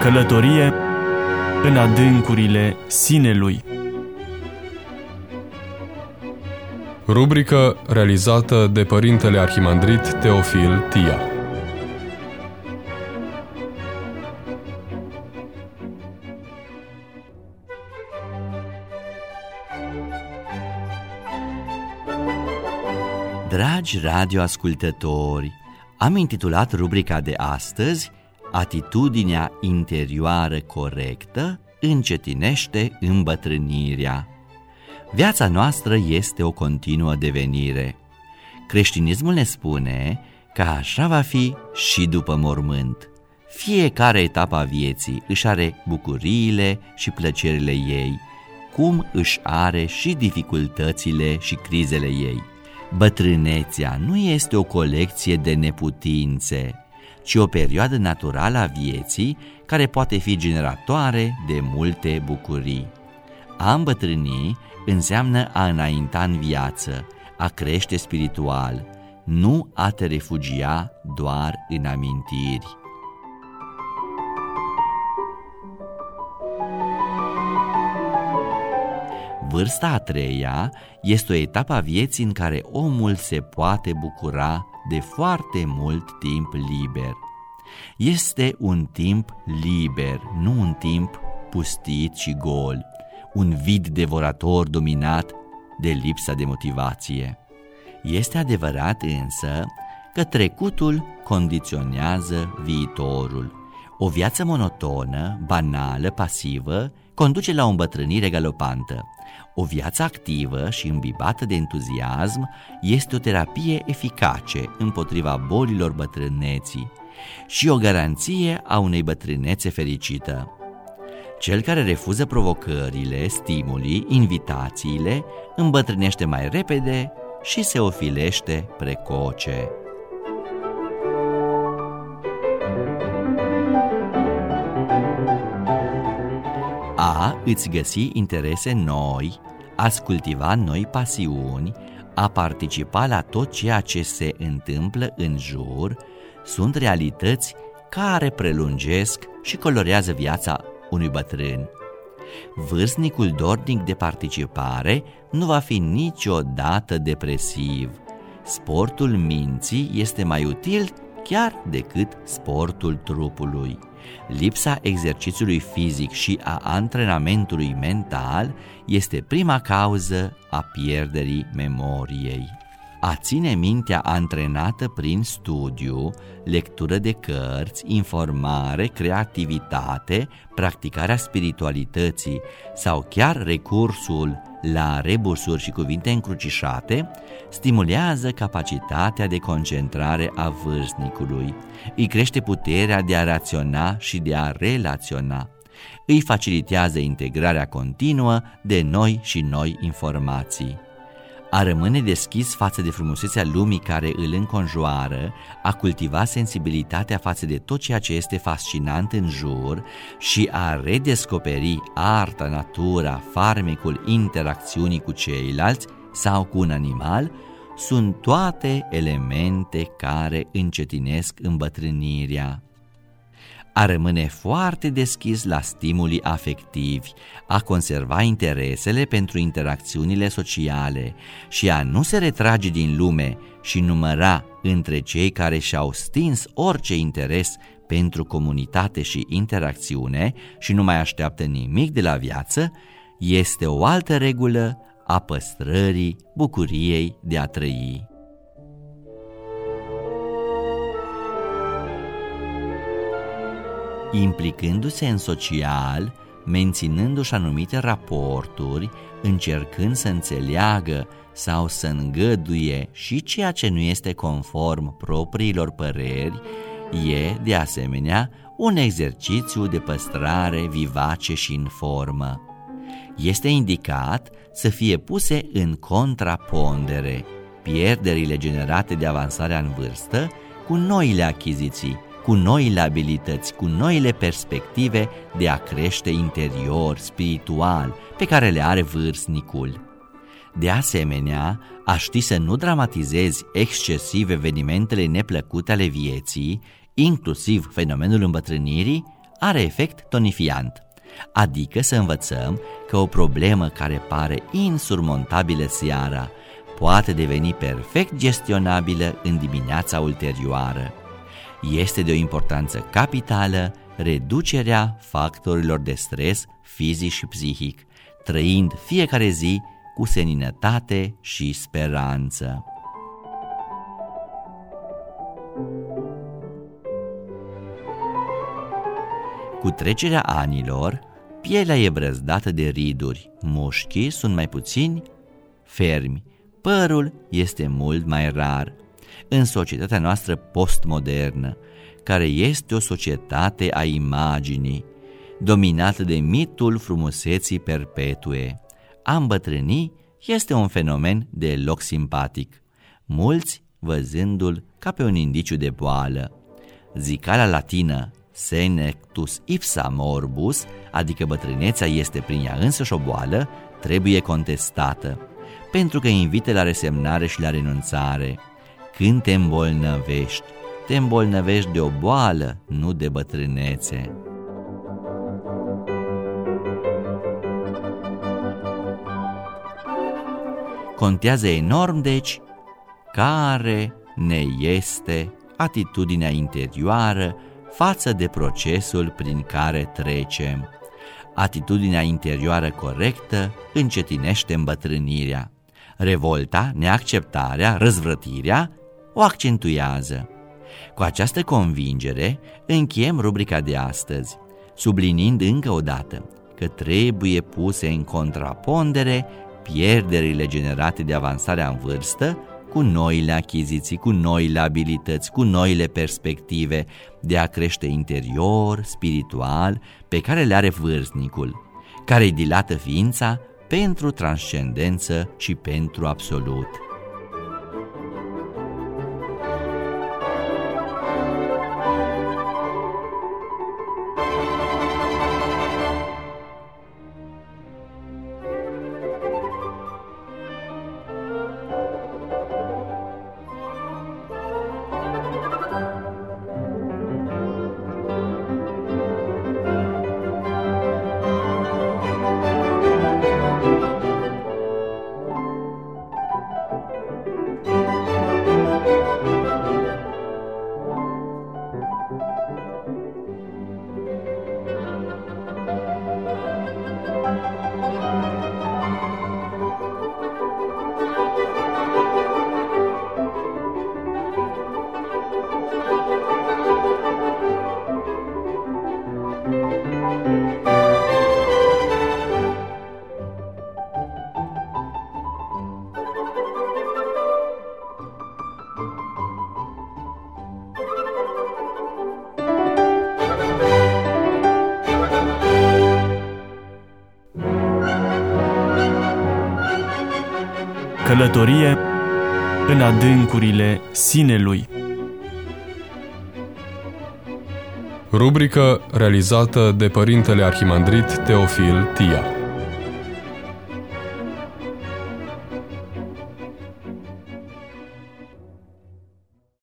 Călătorie în adâncurile sinelui. Rubrică realizată de Părintele Arhimandrit Teofil Tia. Dragi radioascultători, am intitulat rubrica de astăzi Atitudinea interioară corectă încetinește îmbătrânirea. Viața noastră este o continuă devenire. Creștinismul ne spune că așa va fi și după mormânt. Fiecare etapă a vieții își are bucuriile și plăcerile ei, cum își are și dificultățile și crizele ei. Bătrânețea nu este o colecție de neputințe, ci o perioadă naturală a vieții care poate fi generatoare de multe bucurii. A îmbătrâni înseamnă a înainta în viață, a crește spiritual, nu a te refugia doar în amintiri. Vârsta a treia este o etapă a vieții în care omul se poate bucura de foarte mult timp liber. Este un timp liber, nu un timp pustit și gol, un vid devorator dominat de lipsa de motivație. Este adevărat însă că trecutul condiționează viitorul. O viață monotonă, banală, pasivă, conduce la o îmbătrânire galopantă. O viață activă și îmbibată de entuziasm este o terapie eficace împotriva bolilor bătrâneții și o garanție a unei bătrânețe fericită. Cel care refuză provocările, stimulii, invitațiile, îmbătrânește mai repede și se ofilește precoce. Îți găsi interese noi, a cultiva noi pasiuni, a participa la tot ceea ce se întâmplă în jur, sunt realități care prelungesc și colorează viața unui bătrân. Vârstnicul dornic de participare nu va fi niciodată depresiv. Sportul minții este mai util chiar decât sportul trupului. Lipsa exercițiului fizic și a antrenamentului mental este prima cauză a pierderii memoriei. A ține mintea antrenată prin studiu, lectură de cărți, informare, creativitate, practicarea spiritualității sau chiar recursul la rebusuri și cuvinte încrucișate, stimulează capacitatea de concentrare a vârstnicului, îi crește puterea de a raționa și de a relaționa, îi facilitează integrarea continuă de noi și noi informații a rămâne deschis față de frumusețea lumii care îl înconjoară, a cultiva sensibilitatea față de tot ceea ce este fascinant în jur și a redescoperi arta, natura, farmecul interacțiunii cu ceilalți sau cu un animal, sunt toate elemente care încetinesc îmbătrânirea a rămâne foarte deschis la stimuli afectivi, a conserva interesele pentru interacțiunile sociale și a nu se retrage din lume și număra între cei care și-au stins orice interes pentru comunitate și interacțiune și nu mai așteaptă nimic de la viață, este o altă regulă a păstrării bucuriei de a trăi. Implicându-se în social, menținându-și anumite raporturi, încercând să înțeleagă sau să îngăduie și ceea ce nu este conform propriilor păreri, e, de asemenea, un exercițiu de păstrare vivace și în formă. Este indicat să fie puse în contrapondere pierderile generate de avansarea în vârstă cu noile achiziții, cu noile abilități, cu noile perspective de a crește interior, spiritual, pe care le are vârstnicul. De asemenea, a ști să nu dramatizezi excesiv evenimentele neplăcute ale vieții, inclusiv fenomenul îmbătrânirii, are efect tonifiant, adică să învățăm că o problemă care pare insurmontabilă seara poate deveni perfect gestionabilă în dimineața ulterioară. Este de o importanță capitală reducerea factorilor de stres fizic și psihic, trăind fiecare zi cu seninătate și speranță. Cu trecerea anilor, pielea e brăzdată de riduri, mușchii sunt mai puțini fermi, părul este mult mai rar. În societatea noastră postmodernă, care este o societate a imaginii, dominată de mitul frumuseții perpetue, a îmbătrâni este un fenomen deloc simpatic, mulți văzându-l ca pe un indiciu de boală. Zicala latină senectus ipsa morbus, adică bătrânețea este prin ea însăși o boală, trebuie contestată, pentru că invită la resemnare și la renunțare. Când te îmbolnăvești, te îmbolnăvești de o boală, nu de bătrânețe. Contează enorm, deci, care ne este atitudinea interioară față de procesul prin care trecem. Atitudinea interioară corectă încetinește îmbătrânirea. Revolta, neacceptarea, răzvrătirea o accentuează. Cu această convingere încheiem rubrica de astăzi, sublinind încă o dată că trebuie puse în contrapondere pierderile generate de avansarea în vârstă cu noile achiziții, cu noile abilități, cu noile perspective de a crește interior, spiritual, pe care le are vârstnicul, care îi dilată ființa pentru transcendență și pentru absolut. Călătorie în adâncurile sinelui. Rubrică realizată de Părintele Arhimandrit Teofil Tia.